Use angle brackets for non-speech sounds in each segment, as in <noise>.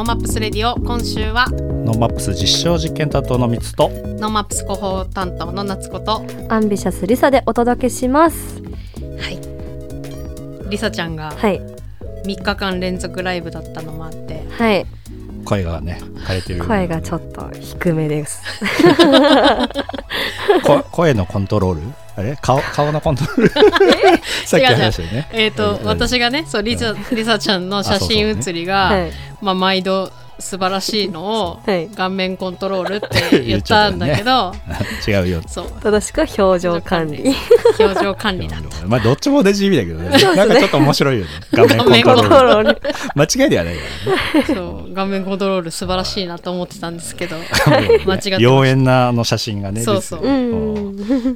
NoMaps Radio 今週は NoMaps 実証実験担当のみつと NoMaps 広報担当の夏子とアンビシャスリサでお届けします。りさちゃんがはい。3日間連続ライブだったのもあってはい。声がね枯れてる。声がちょっと低めです。<laughs> こ声のコントロール？あれ？顔顔のコントロール？<laughs> <laughs> さっき話したよね。えっ、とうん私がねそうりさりさちゃんの写真写りが、はいまあ毎度素晴らしいのをはい。顔面コントロールって言ったんだけど、<laughs> 違うよ。そう。正しくは表情管理。表情管理だった <laughs> まあどっちも同じ意味だけどね。なんかちょっと面白いよね。画面コントロール。ロール。間違いではないからね。そう。画面コントロール素晴らしいなと思ってたんですけど <laughs> 間違って妖艶なあの写真がねそうそう。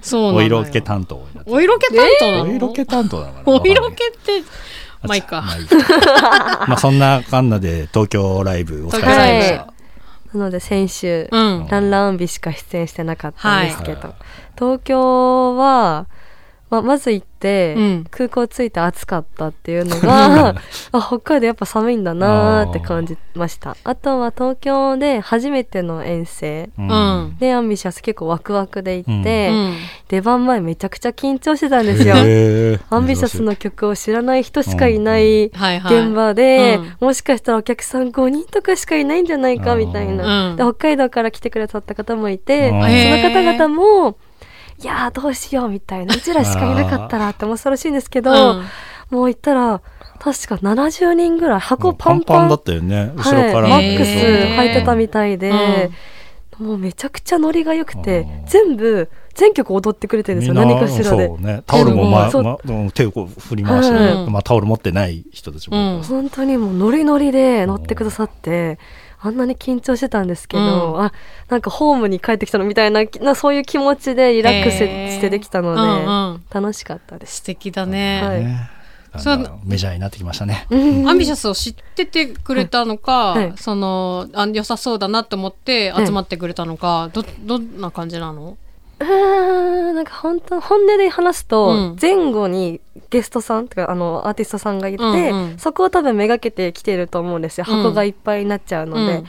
そうお色気担当お色気担当なの？お色気担当なのお色気って <laughs> まあいいかまあいいまあそんなかんなで東京ライブお疲れ様でした。なので先週、うん。ランランビしか出演してなかったんですけど、はい。東京は、ままず行って、うん。空港着いて暑かったっていうのが <laughs> あ北海道やっぱ寒いんだなーって感じました。あとは東京で初めての遠征。ううん。んでアンビシャス結構ワクワクで行って、うん。出番前めちゃくちゃ緊張してたんですよ。へー。アンビシャスの曲を知らない人しかいないはいはい。現場で、うん。もしかしたらお客さん5人とかしかいないんじゃないかみたいな、うんで北海道から来てくださった方もいて、うん。その方々もいやーどうしようみたいな。うちらしかいなかったらって恐ろしいんですけど、うん。もう行ったら確か70人ぐらい箱パンパンパンパンだったよね。後ろから。はい、マックス履いてたみたいで、もうめちゃくちゃノリが良くてうん。全部全曲踊ってくれてるんですよ何かしらで。そうね。タオルも、ままうん手をこう振り回して、はいまあ、タオル持ってない人たちもうん。本当にもうノリノリで乗ってくださってあんなに緊張してたんですけど、うん。あなんかホームに帰ってきたのみたいななそういう気持ちでリラックスしてできたので、うんうん。楽しかったです。素敵だね、はい。ね。あそうのメジャーになってきましたね。うん。アンビシャスを知っててくれたのか、はい。はいそのあ良さそうだなと思って集まってくれたのか、どどんな感じなの？うーんなんか本当本音で話すと、うん。前後にゲストさんとかあのアーティストさんがいて、うんうん。そこを多分めがけてきてると思うんですよ。うん。箱がいっぱいになっちゃうので、うん。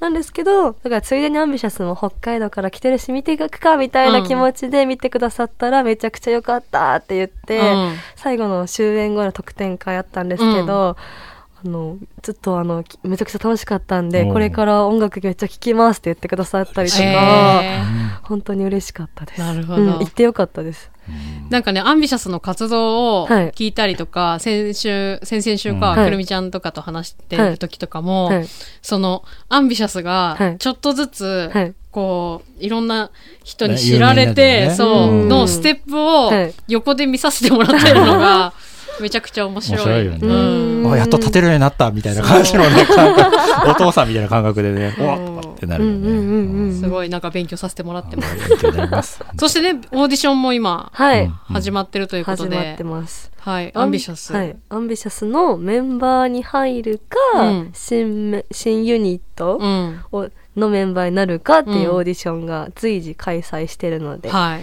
なんですけどだからついでにアンビシャスも北海道から来てるし見ていくかみたいな気持ちで見てくださったらめちゃくちゃ良かったって言って、うん。最後の終演後の特典会あったんですけど、あのずっとあのきめちゃくちゃ楽しかったんで、うんこれから音楽めっちゃ聴きますって言ってくださったりとか、へ本当に嬉しかったです。なるほど。うん、行ってよかったです。ーなんかねアンビシャスの活動をはい聞いたりとか、先週先々週か、うん。はい。くるみちゃんとかと話してる時とかも、はい。そのアンビシャスはい。がちょっとずつ、はい。こういろんな人にね知られて、ねそう、うんのステップをはい横で見させてもらってるのがめちゃくちゃ面白い。面白いよねうんあやっと立てるようになったみたいな感じのね、感覚お父さんみたいな感覚でね、うんおわっってなるよね。うんうんうんうんすごいなんか勉強させてもらってます。そしてね、オーディションも今、始まってるということで、始まってます。はい、アンビシャス。はい、アンビシャスのメンバーに入るか、うん新メ新ユニットうん。をのメンバーになるかっていううんオーディションが随時開催してるので、はい。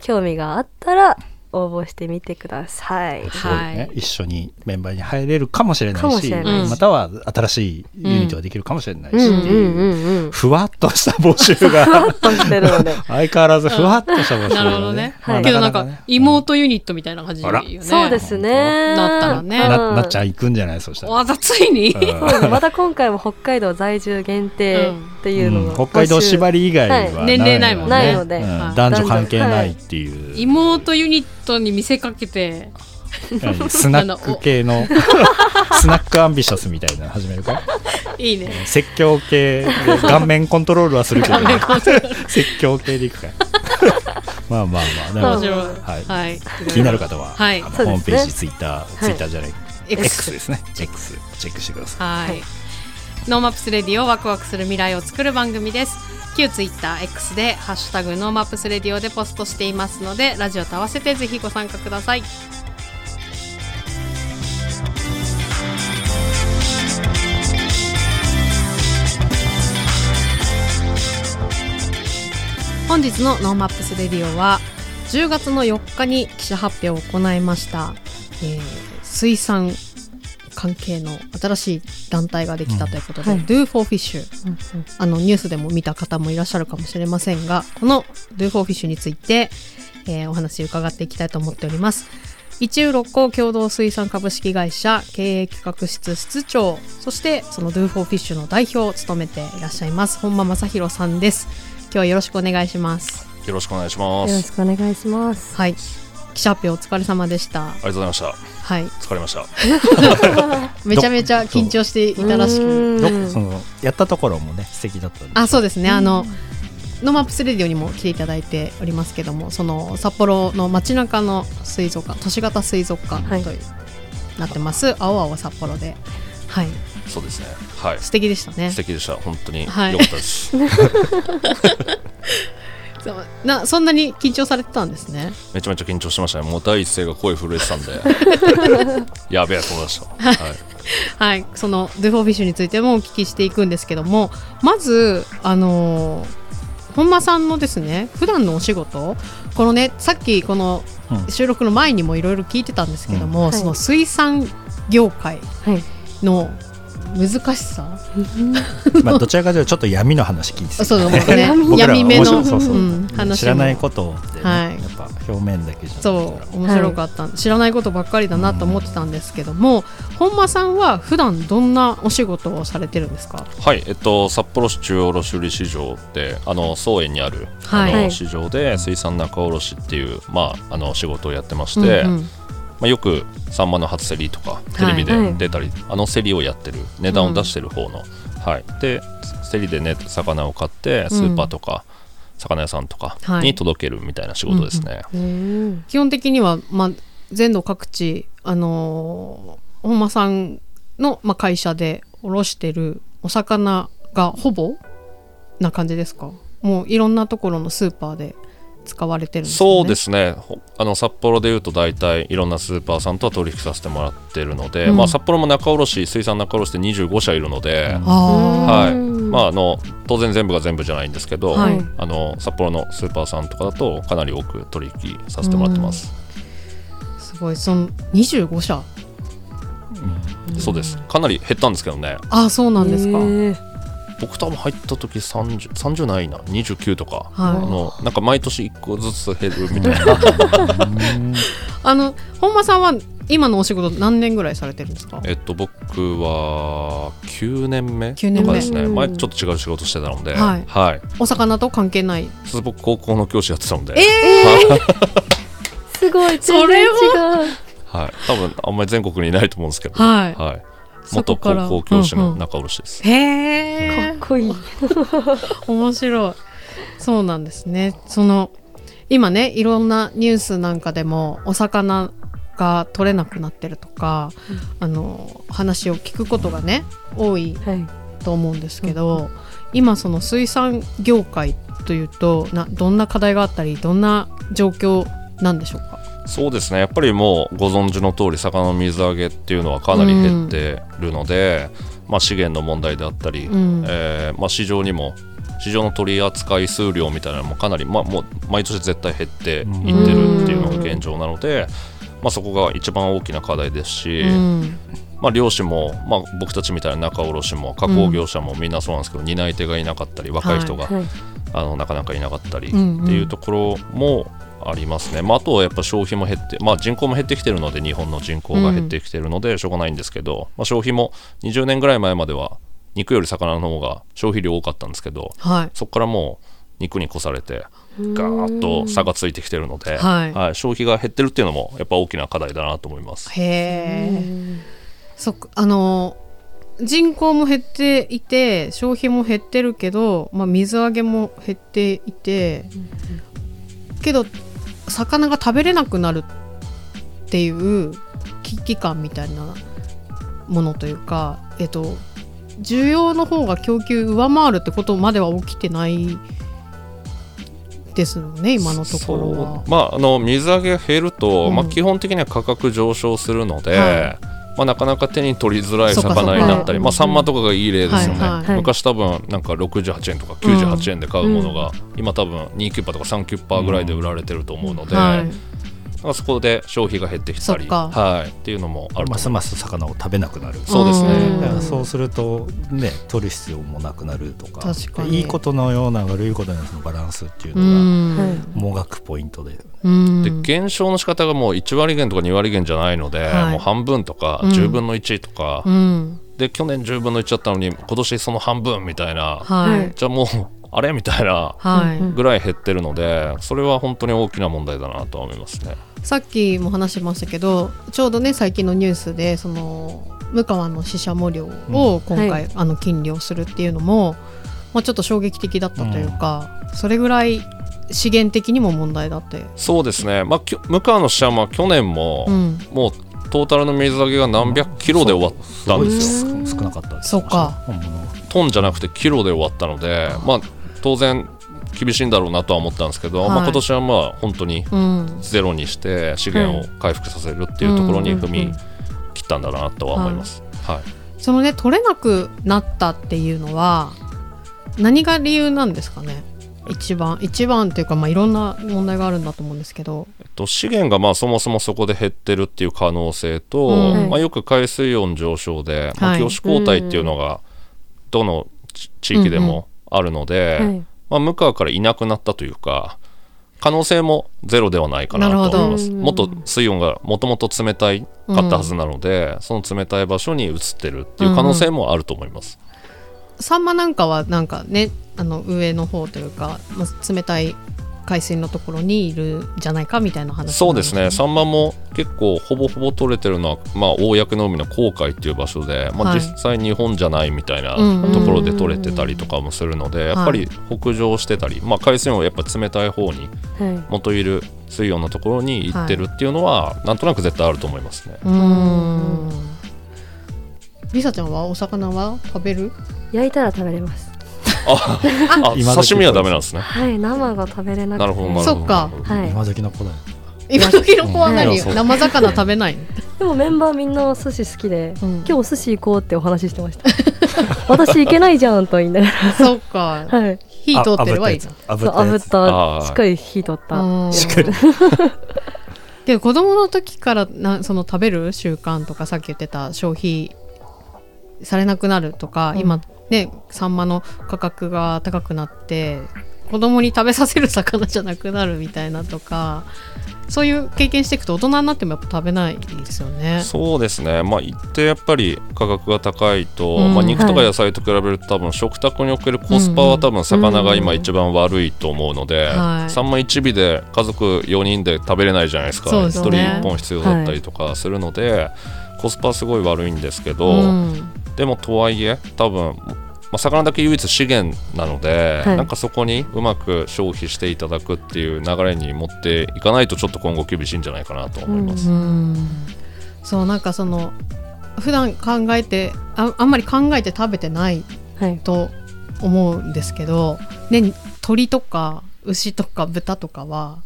興味があったら応募してみてください。そうね、一緒にメンバーに入れるかもしれないし、いし。または新しいユニットができるかもしれないし、っていう。ふわっとした募集が。<laughs> 相変わらずふわっとした募集が、ね。<laughs> なるほどね。はい。けどなんか妹ユニットみたいな感じよね。そうですね。なったらね。う。んななっちゃん行くんじゃない？そしたら。わざついに、また今回も北海道在住限定っていうのが、うん。北海道縛り以外ははい年齢ないもんね。ないので。男女関係ない。っていう、妹ユニットに見せかけて、何？スナック系の？<laughs> スナックアンビシャスみたいなの始めるか？いいね。説教系で顔面コントロールはするけど説教系でいくかまあまあまあ。でも面白い。はい。はい。気になる方は、はい。ホームページツイッター、ツイッターじゃない。X X ですね。X チェックしてください。はい。 NoMaps Radio ワクワクする未来を作る番組です。旧ツイッター X でハッシュタグ NoMaps Radio でポストしていますので、ラジオと合わせてぜひご参加ください。本日の NoMaps Radio は10月の4日に記者発表を行いました、えー水産関係の新しい団体ができたということで、うんはい。Do for Fish うんあのニュースでも見た方もいらっしゃるかもしれませんがこの Do for Fish について、えーお話伺っていきたいと思っております。一中六甲共同水産株式会社経営企画室室長そしてその Do for Fish の代表を務めていらっしゃいます本間正弘さんです。今日はよろしくお願いします。よろしくお願いしまよろす。しくお願いします。はい記者発表お疲れ様でした。ありがとうございました。はい。疲れました。<laughs> めちゃめちゃ緊張していたらしく。そのやったところもね素敵だったあそうですね。あの NoMaps Radio にも来ていただいておりますけどもその札幌の街中の水族館都市型水族館はいとい。う、なってます。青々札幌で。はい。そうですね。はい。素敵でしたね。素敵でした。本当に良はい。かったです。<laughs> そうなそんなに緊張されてたんですねめちゃめちゃ緊張しましたね。もう第一声が声震えてたんで。<laughs> やべえと思いました。はい。はいその「ドゥフォーフィッシュ」についてもお聞きしていくんですけどもまずあのー本間さんのですね普段のお仕事このねさっきこのうん収録の前にもいろいろ聞いてたんですけども、うんはいその水産業界はい。の難しさ？<laughs> まあどちらかというとちょっと闇の話聞いてた。そうだもんね。<laughs> 闇目のそうそう。うん話も。知らないことでね、はい。やっぱ表面だけじゃそう面白かった、知らないことばっかりだなと思ってたんですけども、本間さんは普段どんなお仕事をされてるんですか？はい、えっと、札幌市中央卸売市場であの草園にある、はい。あの市場で水産仲卸っていう、まあ、あの仕事をやってまして、うんうんまあ、よくサンマの初競りとかテレビではい。出たり、あの競りをやってる値段を出してる方の、はい、で競りでね魚を買ってスーパーとか、魚屋さんとかはい。に届けるみたいな仕事ですね、うん。基本的には、まあ、全土各地、あのー本間さんの、まあ、会社で卸してるお魚がほぼな感じですか？もういろんなところのスーパーで使われてるんですか、ね、そうですね。ほあの札幌でいうと大体いろんなスーパーさんとは取引させてもらってるので、うん。まあ、札幌も仲卸水産仲卸で25社いるので、うんあはい。うんまあ、あの当然全部が全部じゃないんですけど、はい。あの札幌のスーパーさんとかだとかなり多く取引させてもらってます、ーすごい。その25社。そうです。かなり減ったんですけどね。あそうなんですか、僕多分入った時 30, 30ないな。29とか、あはい。のなんか毎年1個ずつ減るみたいな。う <laughs> んあの本間さんは今のお仕事何年ぐらいされてるんですか？えっと僕は9年目9年目。とかですね。うん。前ちょっと違う仕事してたので、はい。はい、お魚と関係ない。僕高校の教師やってたので、<laughs> すごい、それ全然違う。は？い、多分あんまり全国にいないと思うんですけど、はい。はい、そ元こから。高校教師うんうん。の中卸です、へかえっこいい。<laughs> 面白い。そうなんですね。その今ねいろんなニュースなんかでもお魚が取れなくなってるとか、あの話を聞くことがね多いはい。と思うんですけど、今その水産業界というとなどんな課題があったりどんな状況なんでしょうか？そうですね。やっぱりもうご存知の通り魚の水揚げっていうのはかなり減ってるので、まあ、資源の問題であったり、うん。えーまあ、市場にも市場の取り扱い数量みたいなのもかなり、まあ、もう毎年絶対減っていってるっていうのが現状なので、まあ、そこが一番大きな課題ですし、うん。まあ、漁師も、まあ、僕たちみたいな仲卸も加工業者もみんなそうなんですけど、担い手がいなかったり若い人が、はい。あのなかなかいなかったりってうん。うんいうところもありますね、まあ、あとはやっぱ消費も減って、まあ、人口も減ってきてるので日本の人口が減ってきてるのでしょうがないんですけど、まあ、消費も20年ぐらい前までは肉より魚の方が消費量多かったんですけどはい。そこからもう肉に越されてガーッと差がついてきてるので、はい。消費が減ってるっていうのもやっぱ大きな課題だなと思います。へえそっかあの人口も減っていて消費も減ってるけど、まあ、水揚げも減っていてけど魚が食べれなくなるっていう危機感みたいなものというかえっと需要の方が供給上回るってことまでは起きてないですよね今のところ。まあ、あの水揚げが減ると、うん。まあ、基本的には価格上昇するので、はまあ、なかなか手に取りづらい魚になったり、はいまあ、サンマとかがいい例ですよね、はいはい。昔多分なんか68円とか98円で買うものが、今多分2キュッパとか3キュッパぐらいで売られてると思うので、はいらそこで消費が減ってきたり。はい。っていうのもあるとますまますす魚を食べなくなる。そうですね。そうするとね取る必要もなくなるとか。確かに。いいことのような悪いことのようなバランスっていううのがもがくポイントで、うん。で減少の仕方がもう1割減とか2割減じゃないので、はい。もう半分とかうん。10分の1とか、うん。で去年10分の1だったのに今年その半分みたいな、はい、はい。じゃあもうあれ？みたいなぐらい減ってるのでそれは本当に大きな問題だなとは思いますね。さっきも話しましたけどちょうどね最近のニュースでその向川のシシャモ漁を今回、はい。あの禁漁するっていうのも、まあ、ちょっと衝撃的だったというか、それぐらい資源的にも問題だって、そうですね、まあ、向川のシャンは去年も、うん、もうトータルの水揚げが何百キロで終わったんですよ。うん少なかったですそうか。うんトンじゃなくてキロで終わったので、まあ、当然厳しいんだろうなとは思ったんですけど、はい。まあ、今年はまあ本当にうん、ゼロにして資源を回復させるっていうところに踏み切ったんだなとは思います。はい。そのね取れなくなったっていうのは何が理由なんですかね？一番。一番っていうか、まあ、いろんな問題があるんだと思うんですけど、えっと、資源がまあそもそもそこで減ってるっていう可能性と、うん。まあ、よく海水温上昇で、まあ、はい。業種交代っていうのがどの地地域でもあるので、はい。まあ、向川からいなくなったというか可能性もゼロではないかなと思います。もっと水温がもともと冷たいかったはずなので、その冷たい場所に移ってるっていう可能性もあると思います、サンマなんかはなんかねあの上の方というか、まあ、冷たい海水のところにいるんじゃないかみたいな話そうですね、サさンマも結構ほぼほぼ取れてるのは、まあ、公の海の航海っていう場所で、まあ、はい。実際日本じゃないみたいなところで取れてたりとかもするので、やっぱり北上してたり、まあ、海水温はやっぱ冷たい方にはい。元いる水温のところに行ってるっていうのは、なんとなく絶対あると思いますね。うーん。リサちゃんは？お魚は？食べる？焼いたら食べれますあ刺身はダメなんですね。はい生が食べれなくて。なるほどなるほど。そっか。はい。今時の子だよ。今時の子は何、生魚食べない？のでもメンバーみんなお寿司好きで、うん。今日お寿司行こうってお話ししてました。<laughs> 私行けないじゃんと言いながそうか。らはい。火通ってればいいじゃん。炙ったしっかり火取った。うん。しっかり。<laughs> けど子供の時からなその食べる習慣とかさっき言ってた消費されなくなるとか、うん。今ねサンマの価格が高くなって子供に食べさせる魚じゃなくなるみたいなとかそういう経験していくと大人になってもやっぱ食べないですよね。そうですね、まあ、一定やっぱり価格が高いと、うん。まあ、肉とか野菜と比べると多分食卓におけるコスパは多分魚が今一番悪いと思うので、はい。サンマ1尾で家族4人で食べれないじゃないですかそうですね。1人1本必要だったりとかするので、コスパすごい悪いんですけど、うんでもとはいえ多分、まあ、魚だけ唯一資源なので、はい。なんかそこにうまく消費していただくっていう流れに持っていかないとちょっと今後厳しいんじゃないかなと思います。うんそうなんかその普段考えてああんまり考えて食べてないはい。と思うんですけど、ね、鳥とか牛とか豚とかは、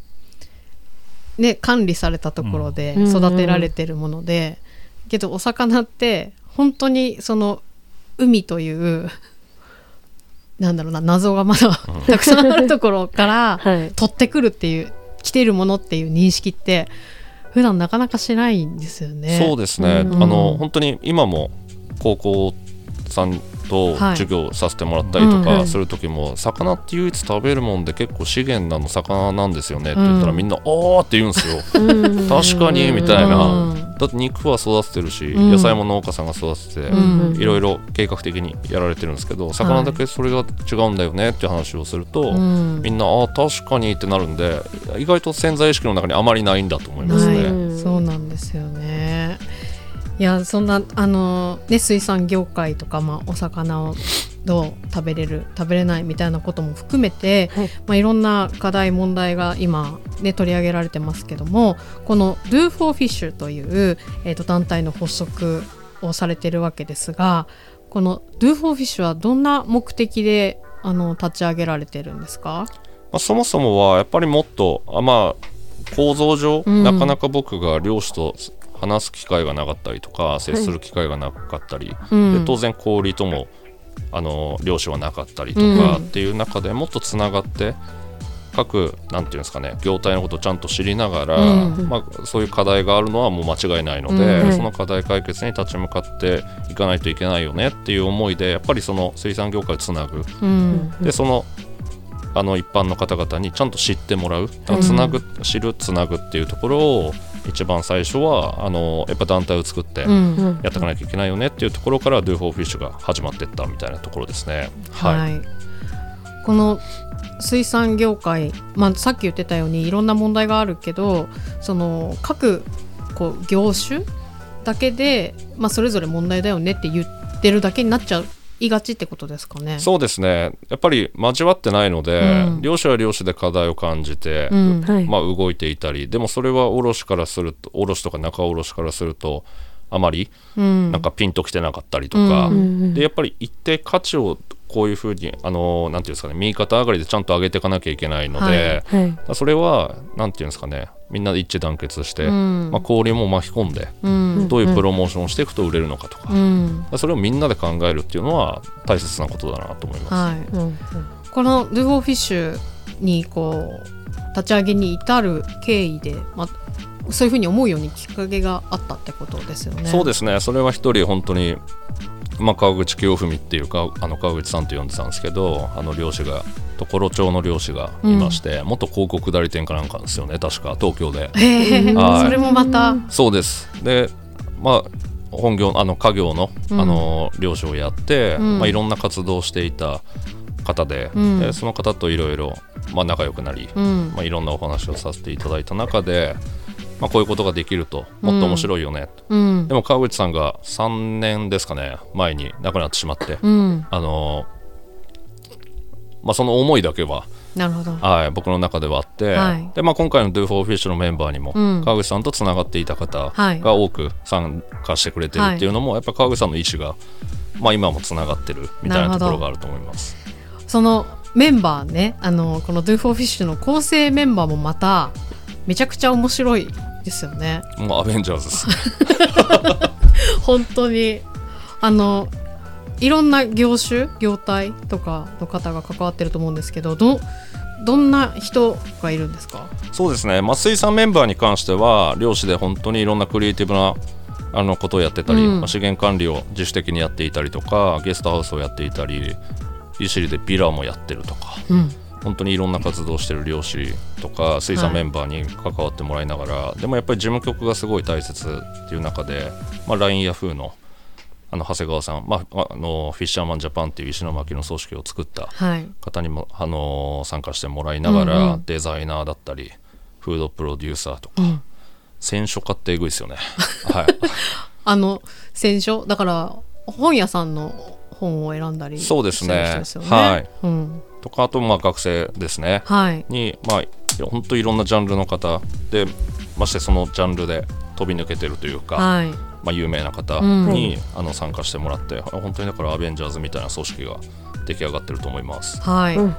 ね、管理されたところでうん。育てられてるもので、けどお魚って本当にその海というなんだろうな謎がまだたくさんあるところから <laughs> はい。取ってくるっていう来てるものっていう認識って普段なかなかしないんですよね。そうですね、うん。あの本当に今も高校さんとはい。授業させてもらったりとかする時も、魚って唯一食べるもんで結構資源なの魚なんですよねって言ったら、うんみんな「おー」って言うんですよ。うん。確かにみたいな。うんだって肉は育ててるし、うん。野菜も農家さんが育てて、うんいろいろ計画的にやられてるんですけど魚だけそれが違うんだよねって話をすると、うんみんな「ああ確かに」ってなるんで意外と潜在意識の中にあまりないんだと思いますね。うんそうなんですよね。いやそんなあの、ね、水産業界とか、まあ、お魚をどう食べれる食べれないみたいなことも含めて、はい。いまあ、いろんな課題問題が今、ね、取り上げられてますけどもこの Do for Fish という、えー、と団体の発足をされてるわけですがこの Do for Fish はどんな目的であの立ち上げられてるんですか？まあ、そもそもはやっぱりもっとあまあ構造上、うん。なかなか僕が漁師と話す機会がなかったりとか接する機会がなかったり、うん。で当然小売ともあの漁師はなかったりとうん。かっていう中でもっとつながって各なんていうんですかね業態のことをちゃんと知りながら、うん。まあ、そういう課題があるのはもう間違いないので、うん。その課題解決に立ち向かっていかないといけないよねっていう思いでやっぱりその水産業界をつなぐ。うん。でそのあの一般の方々にちゃんと知ってもらう。つなぐ、知るつなぐっていうところを一番最初はあのやっぱ団体を作ってうん。やっていかなきゃいけないよねっていうところから Do for Fish が始まっていったみたいなところですね。はい、はい、この水産業界、まあ、さっき言ってたようにいろんな問題があるけどその各こう業種だけで、まあ、それぞれ問題だよねって言ってるだけになっちゃいがちってことですかね。そうですね。やっぱり交わってないので、うん。漁師は漁師で課題を感じて、うん。はい。まあ、動いていたりでもそれは卸からすると卸とか中卸からするとあまりうん。なんかピンときてなかったりとか、うん。でやっぱり一定価値をこういうふうにあのなんていうんですかね右肩上がりでちゃんと上げていかなきゃいけないので、はい。それはなんていうんですかねみんなで一致団結して、うんまあ、氷も巻き込んでうんどういうプロモーションをしていくと売れるのかとか、うんそれをみんなで考えるっていうのは大切なことだなと思います。はい、うんこの Do for Fish にこう立ち上げに至る経緯で、まあ、そういうふうに思うようにきっかけがあったってことですよね。そうですねそれは一人本当に、まあ、川口清文っていうかあの川口さんと呼んでたんですけどあの漁師が常呂町の漁師がいまして、元広告代理店かなんかですよね確か東京で。へえ、はい。それもまた、そうです。でまあ本業あの家業の,、うん。あの漁師をやって、うん。まあ、いろんな活動をしていた方で,、うん。でその方といろいろまあ仲良くなり、うん。まあ、いろんなお話をさせていただいた中で、まあ、こういうことができるともっと面白いよね、うん。でも川口さんが3年ですかね前に亡くなってしまって、うん、あのまあ、その思いだけは、なるほど。はい、僕の中ではあって、はい。でまあ、今回の Do for Fish のメンバーにも、うん。川口さんとつながっていた方はい。が多く参加してくれてるっていうのも、やっぱ川口さんの意思が、まあ、今もつながってるみたいなところがあると思います。そのメンバーね、あのこの Do for Fish の構成メンバーもまためちゃくちゃ面白いですよね。もうアベンジャーズですね。<laughs> 本当に。あのいろんな業種業態とかの方が関わってると思うんですけどどどんな人がいるんですか？そうですね、まあ、水産メンバーに関しては漁師で本当にいろんなクリエイティブなあのことをやってたり、うん。まあ資源管理を自主的にやっていたりとかゲストハウスをやっていたり利尻でビラもやってるとか。うん本当にいろんな活動をしてる漁師とか水産メンバーに関わってもらいながら、でもやっぱり事務局がすごい大切っていう中で、まあ、LINE ヤフーのあの長谷川さん、まあ、あのフィッシャーマンジャパンっていう石巻の組織を作ったはい。方にも、あのー参加してもらいながら、うんうん。デザイナーだったりフードプロデューサーとか、うん。選書家ってえぐいですよね。<laughs> はい、あの選書？だから本屋さんの本を選んだりそうですね。してる人ですよはい。うん、とかあとまあ学生ですね。はい。にまあ本当いろんなジャンルの方でましてそのジャンルで飛び抜けてるというか、はい。まあ、有名な方うん。に、あの参加してもらって本当にだからアベンジャーズみたいな組織が出来上がってると思います。はい、うんうん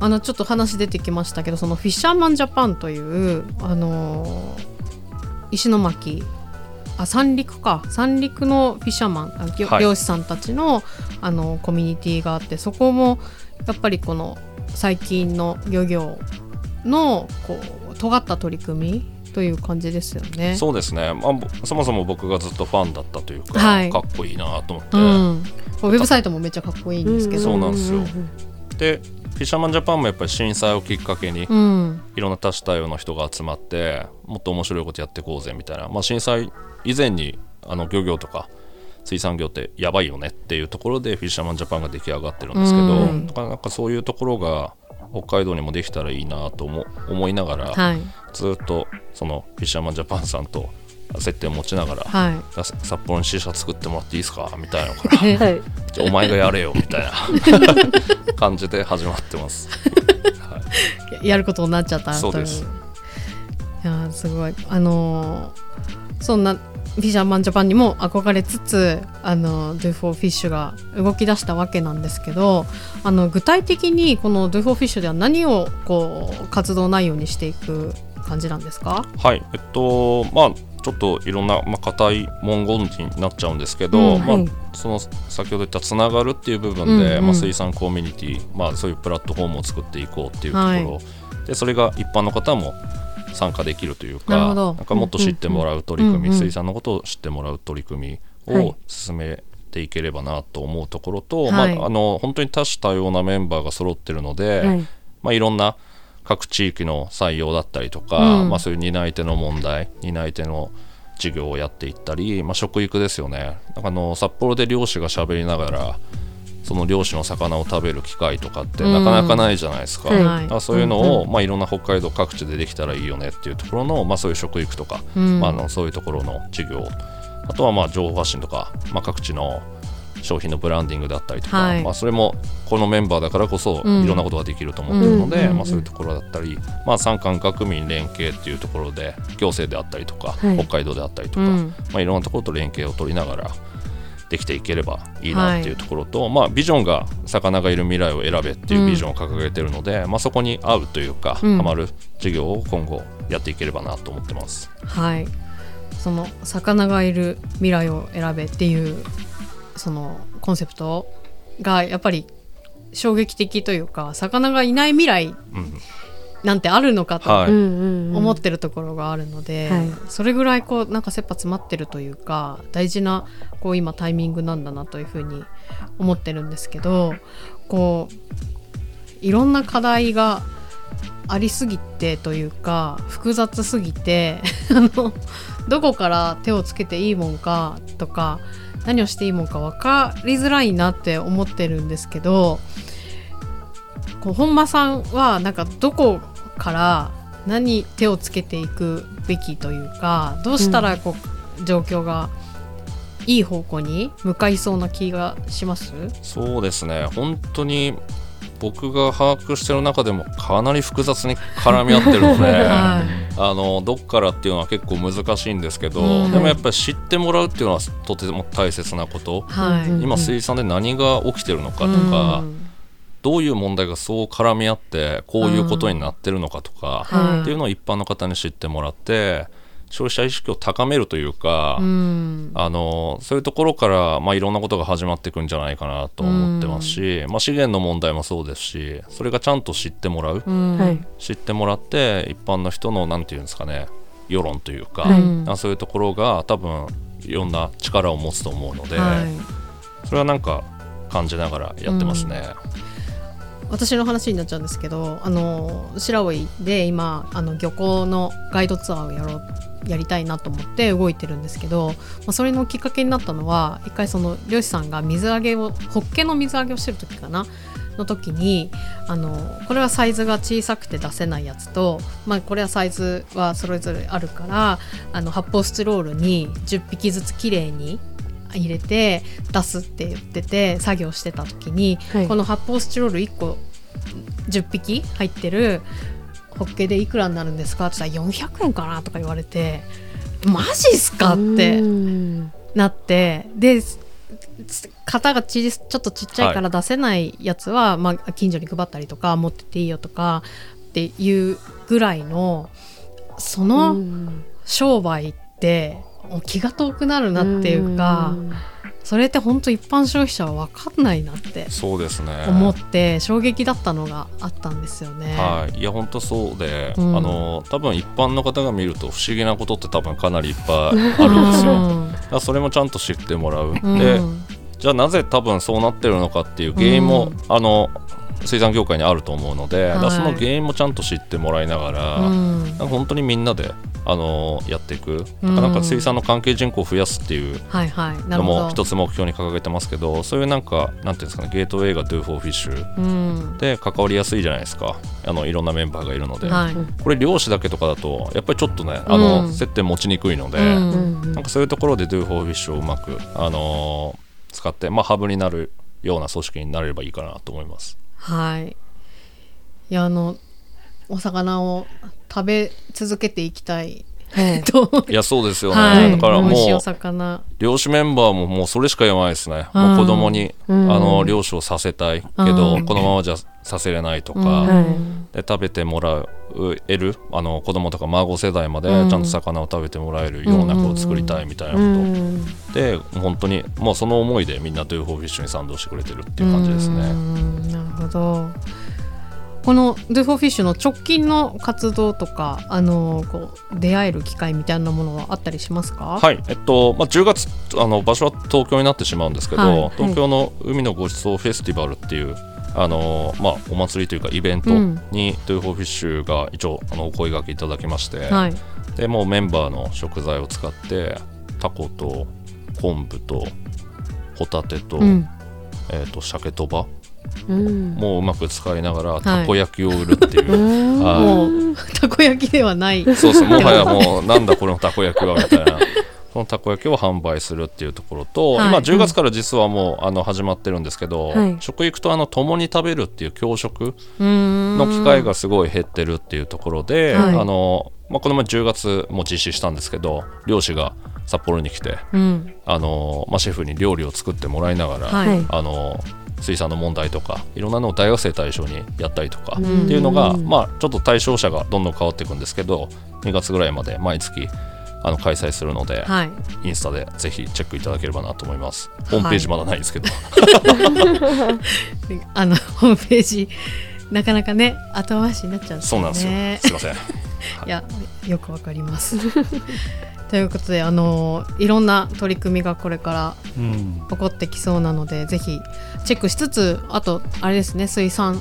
あのちょっと話出てきましたけどそのフィッシャーマンジャパンというあのー石巻あ三陸か。三陸のフィッシャーマンあ漁はい。漁師さんたちのあのコミュニティがあってそこもやっぱりこの最近の漁業のこう尖った取り組みという感じですよね。そうですね、まあぼ、そもそも僕がずっとファンだったというか、はい。かっこいいなと思って、うん、ウェブサイトもめっちゃかっこいいんですけど、そうなんですよ。でフィッシャーマンジャパンもやっぱり震災をきっかけにうん。いろんな多種多様の人が集まってもっと面白いことやっていこうぜみたいな、まあ、震災以前にあの漁業とか水産業ってやばいよねっていうところでフィッシャーマンジャパンが出来上がってるんですけど、うん。だからなんかそういうところが北海道にもできたらいいなと思思いながら、はい。ずっとそのフィッシャーマンジャパンさんと接点を持ちながら、はい。だ札幌に支社作ってもらっていいですか？みたいなのから <laughs> はい。じゃあお前がやれよみたいな。感じで始まってます。はい。やることになっちゃったそうです。といやーすごい。あのーそんなフィッシャーマンジャパンにも憧れつつあの Do for Fish が動き出したわけなんですけどあの具体的にこの Do for Fish では何をこう活動内容にしていく感じなんですか？はい、えっと、まあ、ちょっといろんな、まあ、硬い文言になっちゃうんですけど、うん。まあはい、その先ほど言ったつながるっていう部分で、うんうん。まあ、水産コミュニティ、まあ、そういうプラットフォームを作っていこうっていうところ。でそれが一般の方も参加できるというかなんかもっと知ってもらう取り組み、水産のことを知ってもらう取り組みはい。を進めていければなと思うところと、はい。まあ、あの本当に多種多様なメンバーが揃ってるので、はい。まあ、いろんな各地域の採用だったりとか、うん。まあ、そういう担い手の問題担い手の授業をやっていったり、まあ、食育ですよね。あの札幌で漁師が喋りながらその漁師の魚を食べる機会とかってうん。なかなかないじゃないですか,、はい。だからそういうのを、うんまあ、いろんな北海道各地でできたらいいよねっていうところの、まあ、そういう食育とか、うん。まあ、あのそういうところの授業。あとはまあ情報発信とか、まあ、各地の商品のブランディングだったりとか、はい。まあ、それもこのメンバーだからこそうん。いろんなことができると思ってるので、うん。まあ、そういうところだったり、まあ、産官学民連携っていうところで行政であったりとか、はい。北海道であったりとか、うん。まあ、いろんなところと連携を取りながらできていければいいなっていうところと、まあ、ビジョンが魚がいる未来を選べっていうビジョンを掲げてるので、まあ、そこに合うというか、うん。ハマる授業を今後やっていければなと思ってます。はい。その魚がいる未来を選べっていうそのコンセプトがやっぱり衝撃的というか魚がいない未来うんなんてあるのかと思ってるところがあるので、はい。それぐらいこうなんか切羽詰まってるというか大事なこう今タイミングなんだなというふうに思ってるんですけどこういろんな課題がありすぎてというか複雑すぎて <laughs> あのどこから手をつけていいもんかとか何をしていいもんか分かりづらいなって思ってるんですけどこう本間さんはなんかどこから何手をつけていくべきというかどうしたらこう、状況がいい方向に向かいそうな気がします？そうですね。本当に僕が把握してる中でもかなり複雑に絡み合ってるので、<laughs> はあのどっからっていうのは結構難しいんですけど、うん。でもやっぱり知ってもらうっていうのはとても大切なこと。い、はい。うん今水産で何が起きてるのかとうん。か、どういう問題がそう絡み合ってこういうことになってるのかとか、はい。っていうのを一般の方に知ってもらって消費者意識を高めるというか、うん。あのそういうところから、まあ、いろんなことが始まっていくんじゃないかなと思ってますし、まあ、資源の問題もそうですしそれがちゃんと知ってもらう、知ってもらって一般の人のなんていうんですかね世論というか、はい。あそういうところが多分いろんな力を持つと思うので、はい。それはなんか感じながらやってますね。私の話になっちゃうんですけどあの白老で今あの漁港のガイドツアーをやろうやりたいなと思って動いてるんですけど、まあ、それのきっかけになったのは一回その漁師さんが水揚げをホッケの水揚げをしてる時かな？の時にあのこれはサイズが小さくて出せないやつと、まあ、これはサイズはそれぞれあるからあの発泡スチロールに10匹ずつきれいに入れて出すって言ってて作業してた時に、はい。この発泡スチロール1個10匹入ってるホッケでいくらになるんですか？って言ったら400円かなとか言われてマジっすか？ってうんなってで型がちちょっとちっちゃいから出せないやつは、まあ、近所に配ったりとか持ってっていいよとかっていうぐらいのそのうん。商売ってもう気が遠くなるなっていうかん。それって本当一般消費者は分かんないなってそうですね。思って衝撃だったのがあったんですよね。はい、いや本当そうで、うん。あの多分一般の方が見ると不思議なことって多分かなりいっぱいあるんですよ。だからそれもちゃんと知ってもらう。うん。でじゃあなぜ多分そうなってるのかっていう原因も、うん。あの水産業界にあると思うので、はい。その原因もちゃんと知ってもらいながら、うん。なんか本当にみんなであのやっていく、うん。なんか水産の関係人口を増やすっていうのも一つ目標に掲げてますけどそういうなんかなんていうんですかねゲートウェイが Do for Fish うん。で関わりやすいじゃないですか。あのいろんなメンバーがいるので、はい。これ漁師だけとかだとやっぱりちょっとねあの、うん接点持ちにくいので、なんかそういうところで Do for Fish をうまく、あのー使って、まあ、ハブになるような組織になれればいいかなと思います。はい。いやあのお魚を食べ続けていきたいいと思いやそうですよね、はい。だからもう魚。漁師メンバーももうそれしか言わないですね、うんもう子供に、うん。あの漁師をさせたいけど、うん。このままじゃさせれないとか、うん。はい。で食べてもらえるあの子供とか孫世代までちうん。ゃんと魚を食べてもらえる世の中を作りたいみたいなこと、うん。で本当にもうその思いでみんなと Do for Fish に賛同してくれてるっていう感じですうね。ん。なるほどこの Do for Fish の直近の活動とかあのこう出会える機会みたいなものはあったりしますか？はい、えっと、まあ、10月あの場所は東京になってしまうんですけど、はい。東京の海のごちそうフェスティバルっていうあの、まあ、お祭りというかイベントうん。に Do for Fish が一応あのお声掛けいただきまして、はい。でもうメンバーの食材を使ってタコと昆布とホタテと,、うん。えー、と鮭とばうんもううまく使いながらい。たこ焼きを売るっていう、<laughs> うん。はい。もうたこ焼きではない。そうそうもはやもうなんだこのたこ焼きはみたいな。そのたこ焼きを販売するっていうところと、はい。今10月から実はもうあの始まってるんですけど、はい。食育とあの共に食べるっていう教食のの機会がすごい減ってるっていうところで、はい。あのまあ、この前10月も実施したんですけど漁師が札幌に来てうん。あの、まあ、シェフに料理を作ってもらいながら、あの水産の問題とかいろんなのを大学生対象にやったりとかうん。っていうのが、まあ、ちょっと対象者がどんどん変わっていくんですけど2月ぐらいまで毎月あの開催するので、はい。インスタでぜひチェックいただければなと思います。いホームページまだないですけど、で <laughs> あのホームページなかなかね後回しになっちゃうんですよそうなんですよ。ねすいません。<laughs> いやよくわかりますということであのいろんな取り組みがこれからうん。起こってきそうなのでぜひチェックしつつあとあれですね水産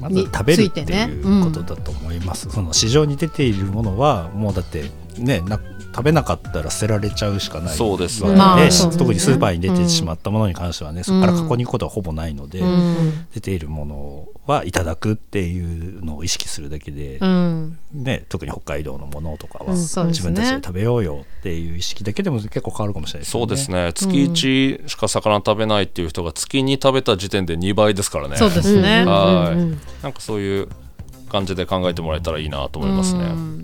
まず食べるっていてねいうことだと思います、その市場に出ているものはもうだってねな食べなかったら捨てられちゃうしかない。そうですわね。まあね特にスーパーに出てしまったものに関してはね、そこから過去に行くことはほぼないので、うん、出ているものはいただくっていうのを意識するだけで、うん、ね、特に北海道のものとかは自分たちで食べようよっていう意識だけでも結構変わるかもしれないですそうですね。ね月1しか魚食べないっていう人が月に食べた時点で2倍ですからね。そうですね、うんはいうんうん。なんかそういう感じで考えてもらえたらいいなと思いますね、うん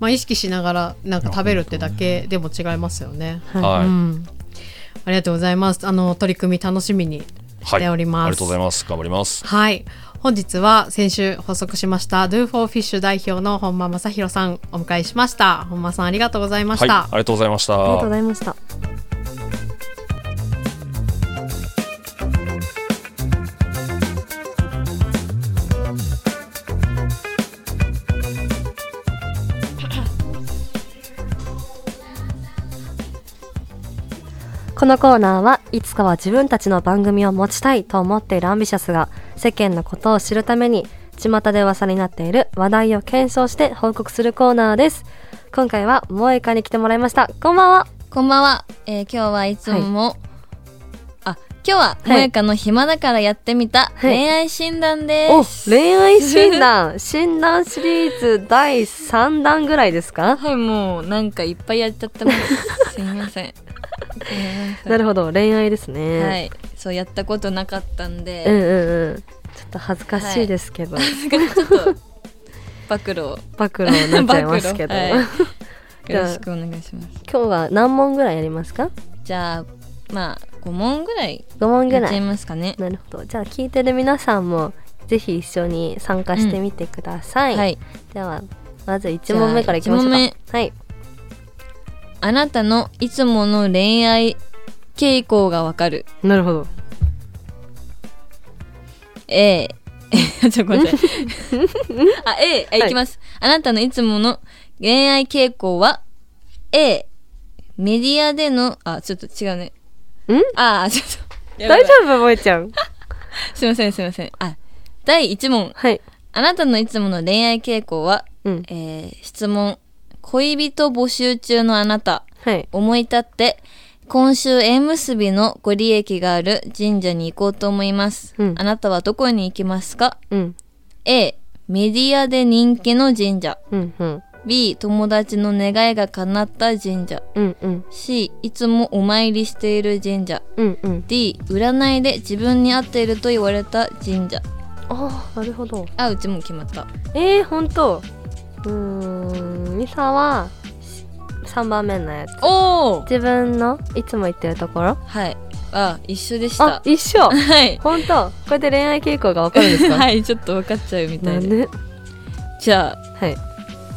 まあ、意識しながらなんか食べるってだけでも違いますよね。はい、うん、ありがとうございます。あの取り組み楽しみにしております。ありがとうございます頑張りますはい。本日は先週発足しました Do for Fish 代表の本間正弘さんお迎えしました。本間さんありがとうございました。はいありがとうございましたありがとうございました。このコーナーはいつかは自分たちの番組を持ちたいと思っているアンビシャスが世間のことを知るために巷で噂になっている話題を検証して報告するコーナーです。今回は萌えかに来てもらいました。こんばんは。こんばんは、えー今日はいつも、あ今日ははいもやかの暇だからやってみたはい。恋愛診断でおす、恋愛診断。診断シリーズ第3弾ぐらいですか？はいもうなんかいっぱいやっちゃってます。<laughs> すみませんすみません <laughs> なるほど恋愛ですね。はいそうやったことなかったんうんで、うんうん。ちょっと恥ずかしいですけど、ちょっと暴露を暴露になっちゃいますけど、<laughs> はいよろしくお願いします今日は何問ぐらいやりますか？じゃあまあ5問ぐらい ?5 問ぐやっちゃいらい。ますかねなるほど。じゃあ聞いてる皆さんもぜひ一緒に参加してみてください。はいではまず1問目からいきましょうか。はい。あなたのいつもの恋愛傾向がわかる。なるほど。A <laughs> ちょっとごめんなさいあ A あはい。いきます、あなたのいつもの恋愛傾向は A メディアでのあちょっと違うね。ん？あちょっと。大丈夫萌えちゃ <laughs> ん。すいませんすいません。あ第1問。はい。あなたのいつもの恋愛傾向は、うん。えー質問恋人募集中のあなたはい。思い立って今週縁結びのご利益がある神社に行こうと思います、うんあなたはどこに行きますか？うん。A メディアで人気の神社うんうん。B 友達の願いが叶った神社うんうん。C いつもお参りしている神社うんうん。D 占いで自分に合っていると言われた神社ああ、なるほど。あうちも決まったえー、ほんとうーん、ミサは3番目のやつ。おお自分のいつも行ってるところ？はい。あ一緒でした。あ、一緒？はい。ほんとこうやって恋愛傾向がわかるんですか？<laughs> はいちょっと分かっちゃうみたいんで？じゃあはい。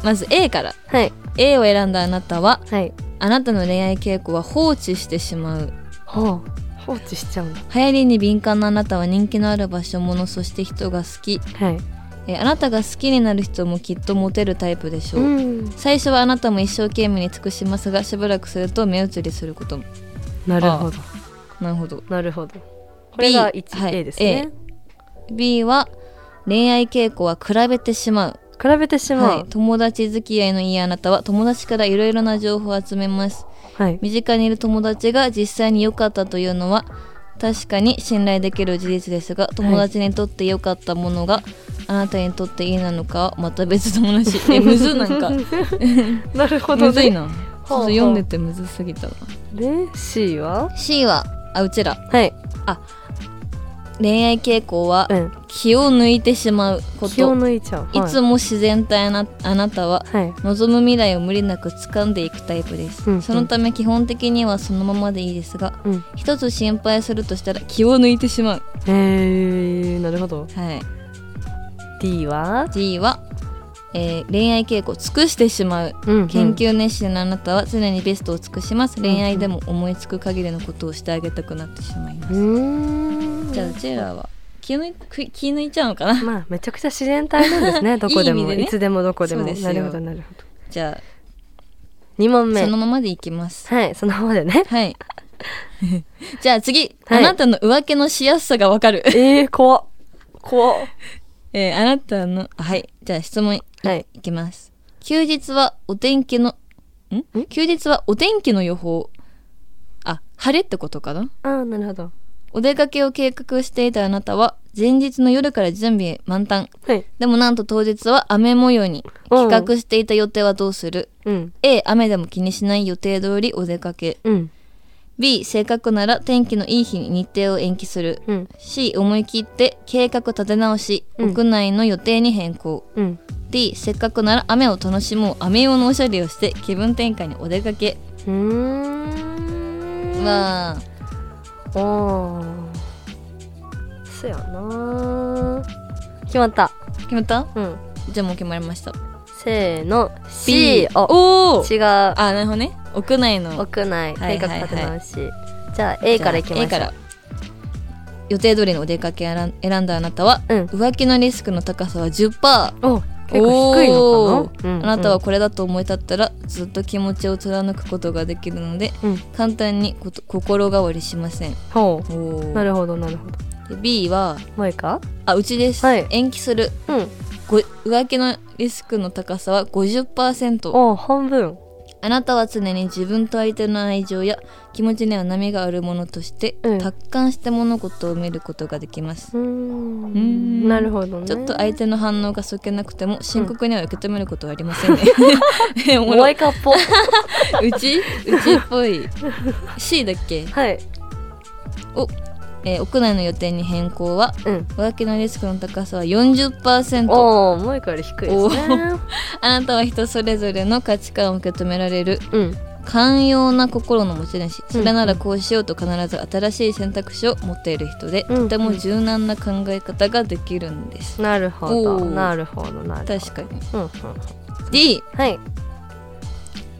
まず A から。はい。A を選んだあなたははい。あなたの恋愛傾向は放置してしまう。はあ、放置しちゃうんだ。流行りに敏感なあなたは人気のある場所物そして人が好き。はい。えーあなたが好きになる人もきっとモテるタイプでしょう、うん。最初はあなたも一生懸命に尽くしますがしばらくすると目移りすることも。なるほど。なるほど。なるほど。これが B 1、はい。A ですね。B は恋愛傾向は比べてしまう。比べてしまはい、友達付き合いのいいあなたは友達からいろいろな情報を集めます。うはい。身近にいる友達が実際に良かったというのは確かに信頼できる事実ですが友達にとって良かったものがあなたにとっていいなのかはまた別の話。えむずなんか。<laughs> なるほどむずいな。ちょっと読んでてむずすぎたわ。で C は？C はあうちら。はい恋愛傾向はうん。気を抜いてしまうこ気をと抜いちゃう。い。つも自然体なあなたははい。望む未来を無理なく掴んでいくタイプです、うんうん。そのため基本的にはそのままでいいですがうん。一つ心配するとしたら気を抜いてしまう。へえなるほど。はい。D は？D は、えー恋愛傾向を尽くしてしまううん研究熱心なあなたは常にベストを尽くします、恋愛でも思いつく限りのことをしてあげたくなってしまいます、うーん。じゃあうちらは気抜いく気抜いちゃうのかな？まあめちゃくちゃ自然体なんですね。<laughs> どこでもね。いつでもどこでも。なるほどなるほど。じゃ2問あ目。そのままでいきます。はいそのままでね。はい。<laughs> じゃあ次、はい。あなたの浮気のしやすさがわかる。えー、怖っ。怖っえーあなたのはい。じゃあ質問いはい。いきます。休日はお天気のん？休日はお天気の予報？あ晴れってことかな？ああなるほど。お出かけを計画していたあなたは前日の夜から準備満タン。はい。でもなんと当日は雨模様にうん。企画していた予定はどうする？うん。A 雨でも気にしない予定通りお出かけ。うん B せっかくなら天気のいい日に日程を延期する。うん。C 思い切って計画立て直し、うん。屋内の予定に変更。うん。D せっかくなら雨を楽しもう。雨用のおしゃれをして気分転換にお出かけ。うーん。はおー。そやな決まった。決まった？うん。じゃあもう決まりましたせーの。B C あおお違う。あなるほどね。屋内の。屋内。はいはいはい。計画立て直し。じゃあ A からいきましょう。A から。予定通りのお出かけを選んだあなたは、うん。浮気のリスクの高さは10%お結構低いのかな、うん。あなたはこれだと思い立ったらずっと気持ちを貫くことができるのでうん。簡単に心変わりしません。ほおうなるほどなるほど。で B はもういいか？あうちです、はい。延期する。うん。ご浮気のリスクの高さは50%お半分。あなたは常に自分と相手の愛情や気持ちには波があるものとして、うん。達観して物事を見ることができます、うん。ん。なるほどね。ちょっと相手の反応がそけなくても深刻には受け止めることはありませんね、え <laughs> おもモろ。アイカっぽ。<laughs> うち？うちっぽい。C だっけ？はい。お、えー屋内の予定に変更はうん。浮気のリスクの高さは40%おおモイカより低いですね。<laughs> あなたは人それぞれの価値観を受け止められるうん。寛容な心の持ち主。うん。それならこうしようと必ず新しい選択肢を持っている人で、うん。とても柔軟な考え方ができるんです、なるほど。なるほどなるほど。確かに。うんうん。D はい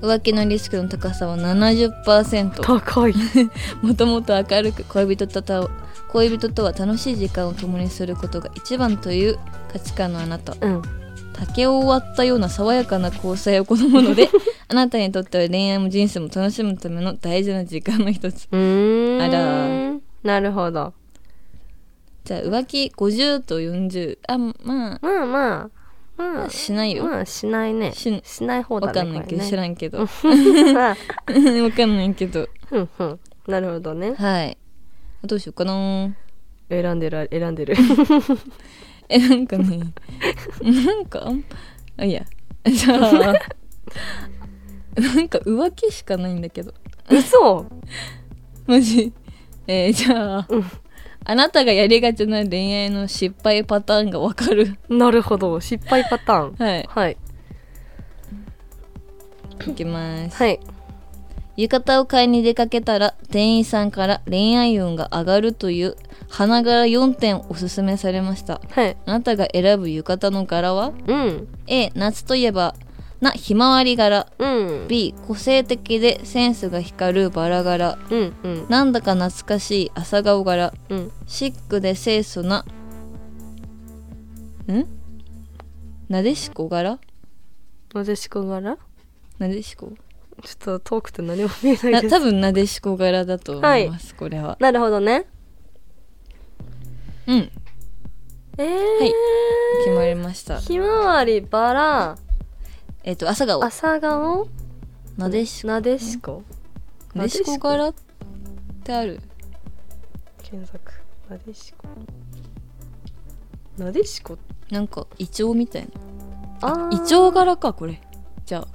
浮気のリスクの高さは70%高い。<laughs> もともと明るく恋人とた恋人とは楽しい時間を共にすることが一番という価値観のあなた。うん。竹を割ったような爽やかな交際を好むので <laughs> あなたにとっては恋愛も人生も楽しむための大事な時間の一つ。うーん。あら。なるほど。じゃあ浮気50と40あまあ。まあまあまあしないよ、まあしないね。ししない方だねわかんないけど、知んらんけど。わまあ。<laughs> かんないけど。うんうん。なるほどね。はい。どうしようかな。選んでる選んでる。<laughs> えなんかね。なんかあいや。じゃあ <laughs> なんか浮気しかないんだけど。嘘。マジ。えー、じゃあ、うんあなたがやりがちな恋愛の失敗パターンがわかる。なるほど。失敗パターン。はい。はい。いきます。はい。浴衣を買いに出かけたら店員さんから恋愛運が上がるという花柄4点をおすすめされました。はい。あなたが選ぶ浴衣の柄は？うん。A 夏といえばなひまわり柄。うん。B 個性的でセンスが光るバラ柄。うんうん。なんだか懐かしい朝顔柄。うん。シックで清楚な。ん？なでしこ柄？なでしこ柄？なでしこ？ちょっと遠くて何も見えないです。な多分なでしこ柄だと思います、これは。なるほどね。うん。えー、はい。決まりました。ひまわりバラえっ、と朝顔。朝顔？なでしなでしこ。なでしこ柄ってある。検索。なでしこ。なでしこ。なんかイチョウみたいな。あー。イチョウ柄かこれ。じゃあ。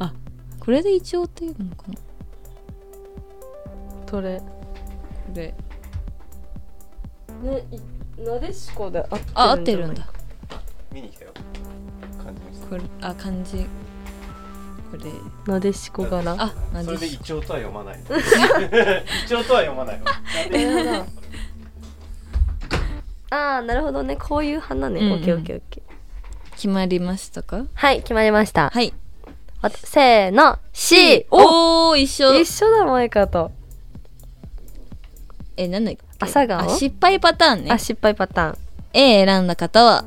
<laughs> あこれでイチョウっていうのかな。どれ？これねいなでしこで合ってるんじゃあない？合ってるんだ。見に来たよこれあ漢字。これ。なでしこ柄あなでしイチョウとは読まないイチョウとは読まない <laughs> なるほど。<laughs> ああなるほどね。こういう花ね、うんうん。オッケーオッケーオッケー。決まりましたか？はい決まりました、はい。わせーの。C おおー一緒。一緒だ萌香と。えなんだっけ？朝顔？あ失敗パターンね。あ失敗パターン。A 選んだ方は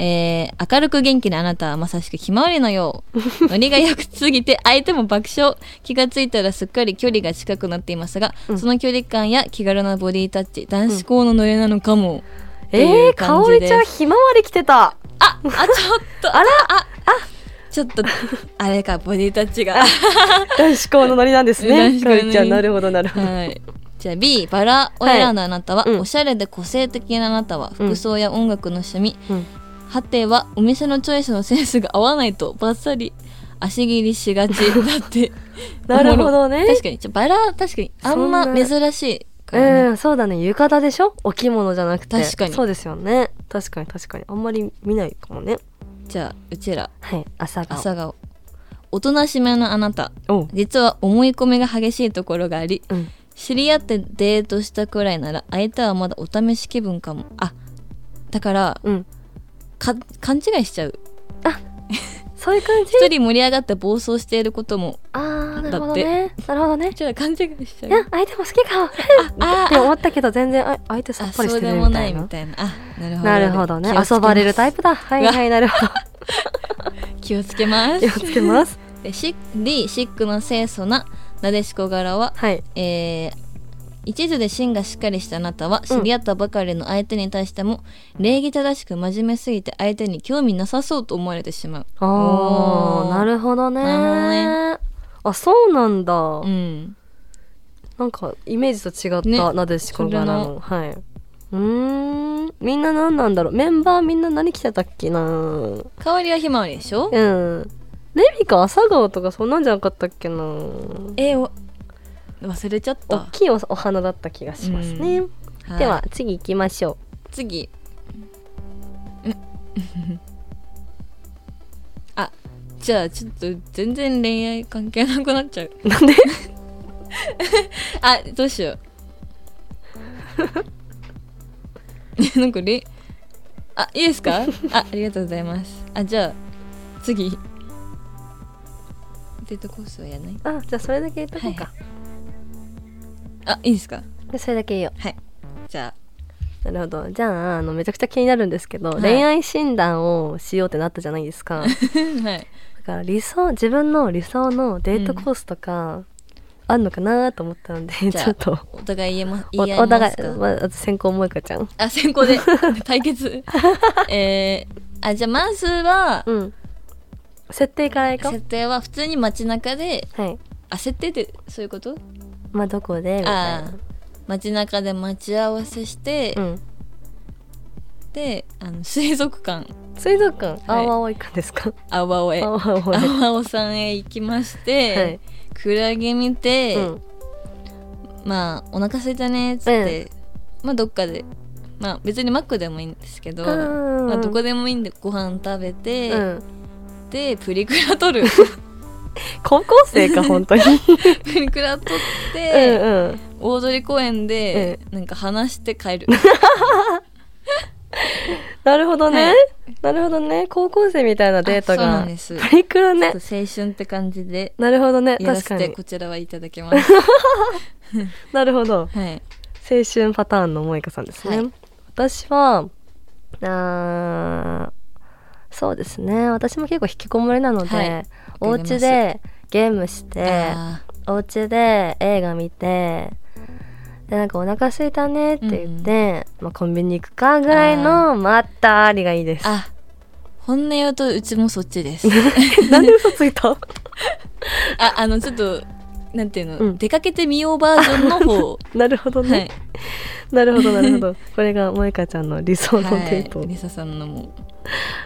えー、明るく元気なあなたはまさしくひまわりのよう。ノリが良くすぎて相手も爆笑。気がついたらすっかり距離が近くなっていますが、うん。その距離感や気軽なボディタッチ男子校のノリなのかも、ってえー、かおりちゃんひまわり来てた。ああちょっと。あら。ああちょっとあれかボディタッチが。男子校のノリなんですね。男子校のノリ。かおりちゃんなるほどなるほど、はい。じゃあ B バラを選んだあなたは、はいうん。おしゃれで個性的なあなたは服装や音楽の趣味、うんはてはお店のチョイスのセンスが合わないとバッサリ足切りしがちだって。<laughs> なるほどね。確かにバラ確かにあんま珍しいからね、うんそうだね。浴衣でしょ？お着物じゃなくて。確かに。そうですよね。確かに確かに。あんまり見ないかもね。じゃあうちら。はい朝顔。朝顔。おとなしめのあなた。実は思い込みが激しいところがありうん。知り合ってデートしたくらいなら相手はまだお試し気分かも。あだからうん。か勘違いしちゃう。そういう感じ？一人盛り上がって暴走していることもあーなるほどね。なるほどね。じゃあ勘違いしちゃいうやあ相手も好きか。って思ったけど全然あ相手さっぱりしてるみたいな。いみたいな。あなるほどね。遊ばれるタイプだ。はいはいなるほど。<laughs> 気をつけます。気をつけます。でシ D シックの清楚ななでしこ柄ははい。えー一途で芯がしっかりしたあなたは知り合ったばかりの相手に対しても、礼儀正しく真面目すぎて相手に興味なさそうと思われてしまう。あおー。ーなるほどね。なるあそうなんだ、うん。なんかイメージと違った、ね。なでしこ柄それののはい。うーん。みんな何なんだろう。メンバーみんな何着てたっけな。うん香りはひまわりでしょ？レミか朝顔とかそんなんじゃなかったっけな。えーお忘れちゃっ大たきいおお花だった気がしますね、はいでは次行きましょ次。うん <laughs> あじゃあちょっと全然恋愛関係なくなっちゃう。うなんで？<laughs> あどうしよう。<laughs> なんかれあいいですか？あありがとうございます。あじゃあ次。デートコースはやらない？あじゃあそれだけ言っとこうか、はいあいいですか？でそれだけ言おう。はい。じゃなるほど。じゃああのめちゃくちゃ気になるんですけど、はい。恋愛診断をしようってなったじゃないですか。あ <laughs> はい。だから理想自分の理想のデートコースとか、あんのかなと思ったのでちじゃあょっと。お互い言えまお言い合いお互いますか、まあ、先行萌香ちゃん。あ先行で。<laughs> 対決。<laughs> えー、あじゃあまずはうん。設定からいこ設定は普通に街中でうはい。あ設定ってそういうこと？まあどこで？みたいあな街中で待ち合わせして、うん。であの水族館。水族館？はい。青々行くんですか？青々へ。青々へ。青々さんへ行きまして、はい。クラゲ見て、うん。まあお腹空いたねっつって、まあどっかでまあ別にマックでもいいんですけど、うんまあ、どこでもいいんでご飯食べて、うん。でプリクラ撮る <laughs> 高校生か本当に。プリクラ撮っうんて、うん。大通公園でなんか話して帰る、<laughs> なるほどね、はい。なるほどね。高校生みたいなデートあそうながんです。プリクラね。青春って感じでなるほどね。やら確かてこちらはいただきます。<laughs> なるほど。はい。青春パターンの萌香さんですね、はい。私はあーそうですね。私も結構引きこもりなので、はいお家でゲームしてあお家で映画見てでなんかお腹空いたねって言って、まあ、コンビニ行くかぐらいのまったりがいいです。ーあ本音言うとうちもそっちです。<laughs> なんで嘘ついた？<laughs> ああのちょっとなんていうの、うん。出かけてみようバージョンの方。<laughs> なるほどね、はい。なるほどなるほど。これが萌香ちゃんの理想のはいデート。リサさんのも。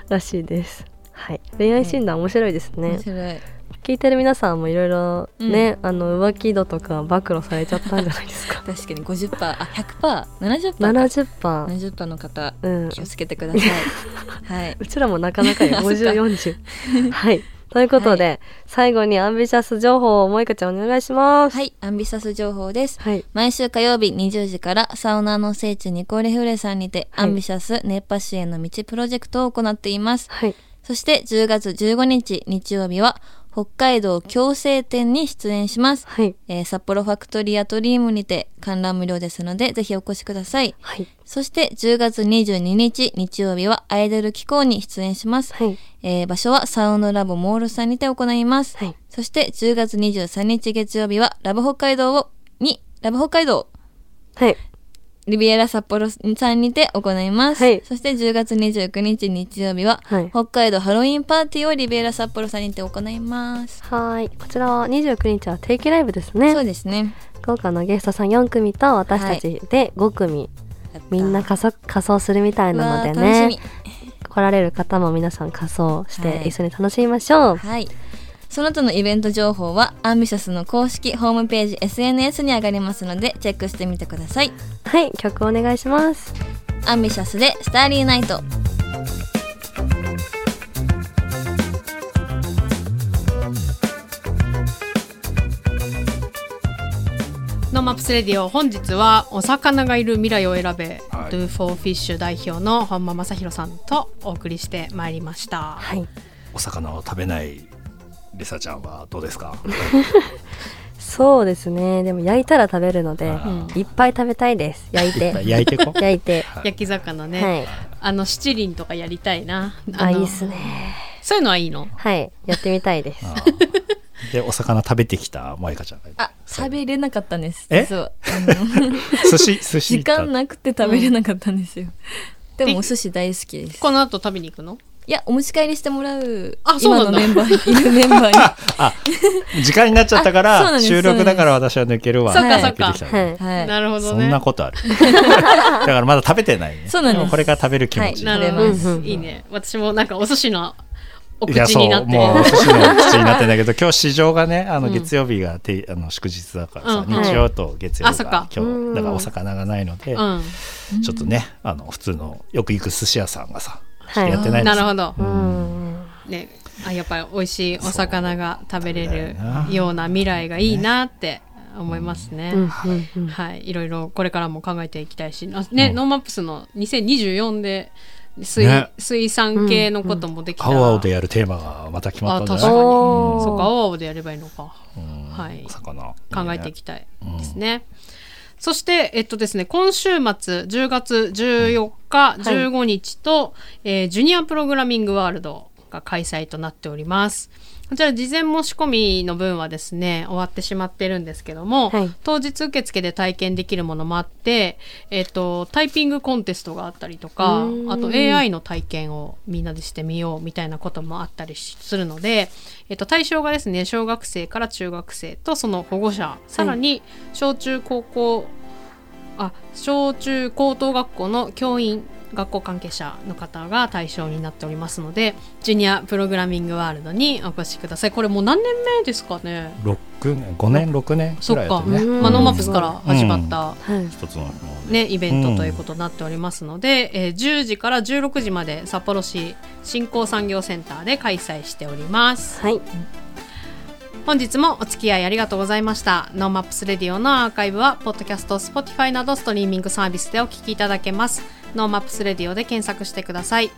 らしいです、はい、恋愛診断面白いですね、面白い。聞いてる皆さんもいろいろね、あの浮気度とか暴露されちゃったんじゃないですか。<laughs> 確かに50%あ 100%70% か。70% 70%の方うん。気をつけてください。<laughs> はい。うちらもなかなかよ。<laughs> あそっか。5040はい。ということで、最後にアンビシャス情報を萌香ちゃんお願いします。はい。アンビシャス情報です。はい。毎週火曜日20時からサウナーの聖地ニコーリフレさんにて、はい。アンビシャス熱波師への道プロジェクトを行っています。はいそして10月15日日曜日は北海道共生展に出演します。はいえー札幌ファクトリーアトリウムにて観覧無料ですのでぜひお越しください。はいそして10月22日日曜日はアイドル機構に出演します。はいえー場所は SOUND LAB mole さんにて行います。はいそして10月23日月曜日はラブ北海道をにラブ北海道はいリビエラ札幌さんにて行います。はいそして10月29日日曜日は、はい北海道ハロウィンパーティーをリビエラ札幌さんにて行います。はいこちらは29日は定期ライブですねそうですね。豪華なゲストさん4組と私たちで5組、みんな仮装仮装するみたいうなのでねみ。来られる方も皆さん仮装しはいて一緒に楽しみましょうはい。その他のイベント情報はアンビシャスの公式ホームページ SNS に上がりますのでチェックしてみてください。はい曲お願いしますアンビシャスで Starry Night。 NoMaps Radio 本日はお魚がいる未来を選べ、はい Do for Fish 代表の本間正弘さんとお送りしてまいりました。はいお魚を食べないリサちゃんはどうですか？そうですね。でも焼いたら食べるのでいっぱい食べたいです。焼いて。<laughs> 焼いてこ <laughs> 焼いて。焼き魚ね、はい。あの七輪とかやりたいな。あのいいっすね。そういうのはいいの？はい。やってみたいです。でお魚食べてきた萌香ちゃんがあ、食べれなかったんです。え？実は <laughs> あの寿司寿司時間なくて食べれなかったんですよ。でもお寿司大好きです。この後食べに行くの？いや、お持ち帰りしてもらう。あそうなんだ。今のメンバーに、いるメンバーに。<laughs> あ時間になっちゃったかあそうなんです。ら収録だから私は抜けるわそっかそっか言ってきたのはい。はい。なるほどね。そんなことある。<laughs> だからまだ食べてないね。そうなんです。もこれから食べる気持ち、はいなるほど、うんうんうんいいね。私もなんかお寿司のおいやそう口になって。もうお寿司の <laughs> 口になってんだけど今日市場がねあのうん。月曜日がて、あの祝日だからさ、うん日曜と月曜あそっか。が今うん。日だからお魚がないので、うん。ちょっとねあの普通のよく行く寿司屋さんがさ、はいやってないんです。よなるほど。うん。ね、あやっぱり美味しいお魚が食べれるような未来がいいなって思いますね。うん。うん。うん。はい、いろいろこれからも考えていきたいし、あね、うん。 NoMaps の2024で水,、ね。水産系のこともできた。ら、青々でやるテーマがまた決まあったんじゃない？確かに、そうか AOAO でやればいいのか。うん。はい。お魚。考えていききたいですね。そして、えっとですね、今週末、10月14日、15日と、えージュニアプログラミングワールドが開催となっております。こちら、事前申し込みの分はですね、終わってしまってるんですけども、はい。当日受付で体験できるものもあって、えっと、タイピングコンテストがあったりとかあと AI の体験をみんなでしてみようみたいなこともあったりしするので、えっと、対象がですね、小学生から中学生とその保護者、さらに小中高校、あ、小中高等学校の教員、学校関係者の方が対象になっておりますので、ジュニアプログラミングワールドにお越しください。これもう何年目ですかね？6年5年6年そっか、ぐらいね。うん。まあ、 NoMaps から始まった、はい。一つのね、イベントということになっておりますので、えー10時から16時まで札幌市振興産業センターで開催しております。はい本日もお付き合いありがとうございました。 NoMaps Radio のアーカイブはポッドキャスト Spotify などストリーミングサービスでお聞きいただけます。 NoMaps Radio で検索してください。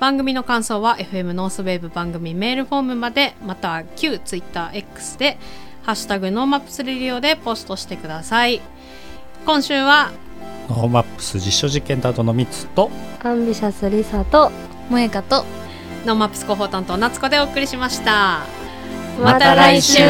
番組の感想は FM NORTH WAVE 番組メールフォームまでまたは旧 Twitter X でハッシュタグ NoMaps Radio でポストしてください。今週はNoMaps 実証実験などの3つとアンビシャスリサと萌香とノ oMaps 広報担当夏子でお送りしましたまた来週。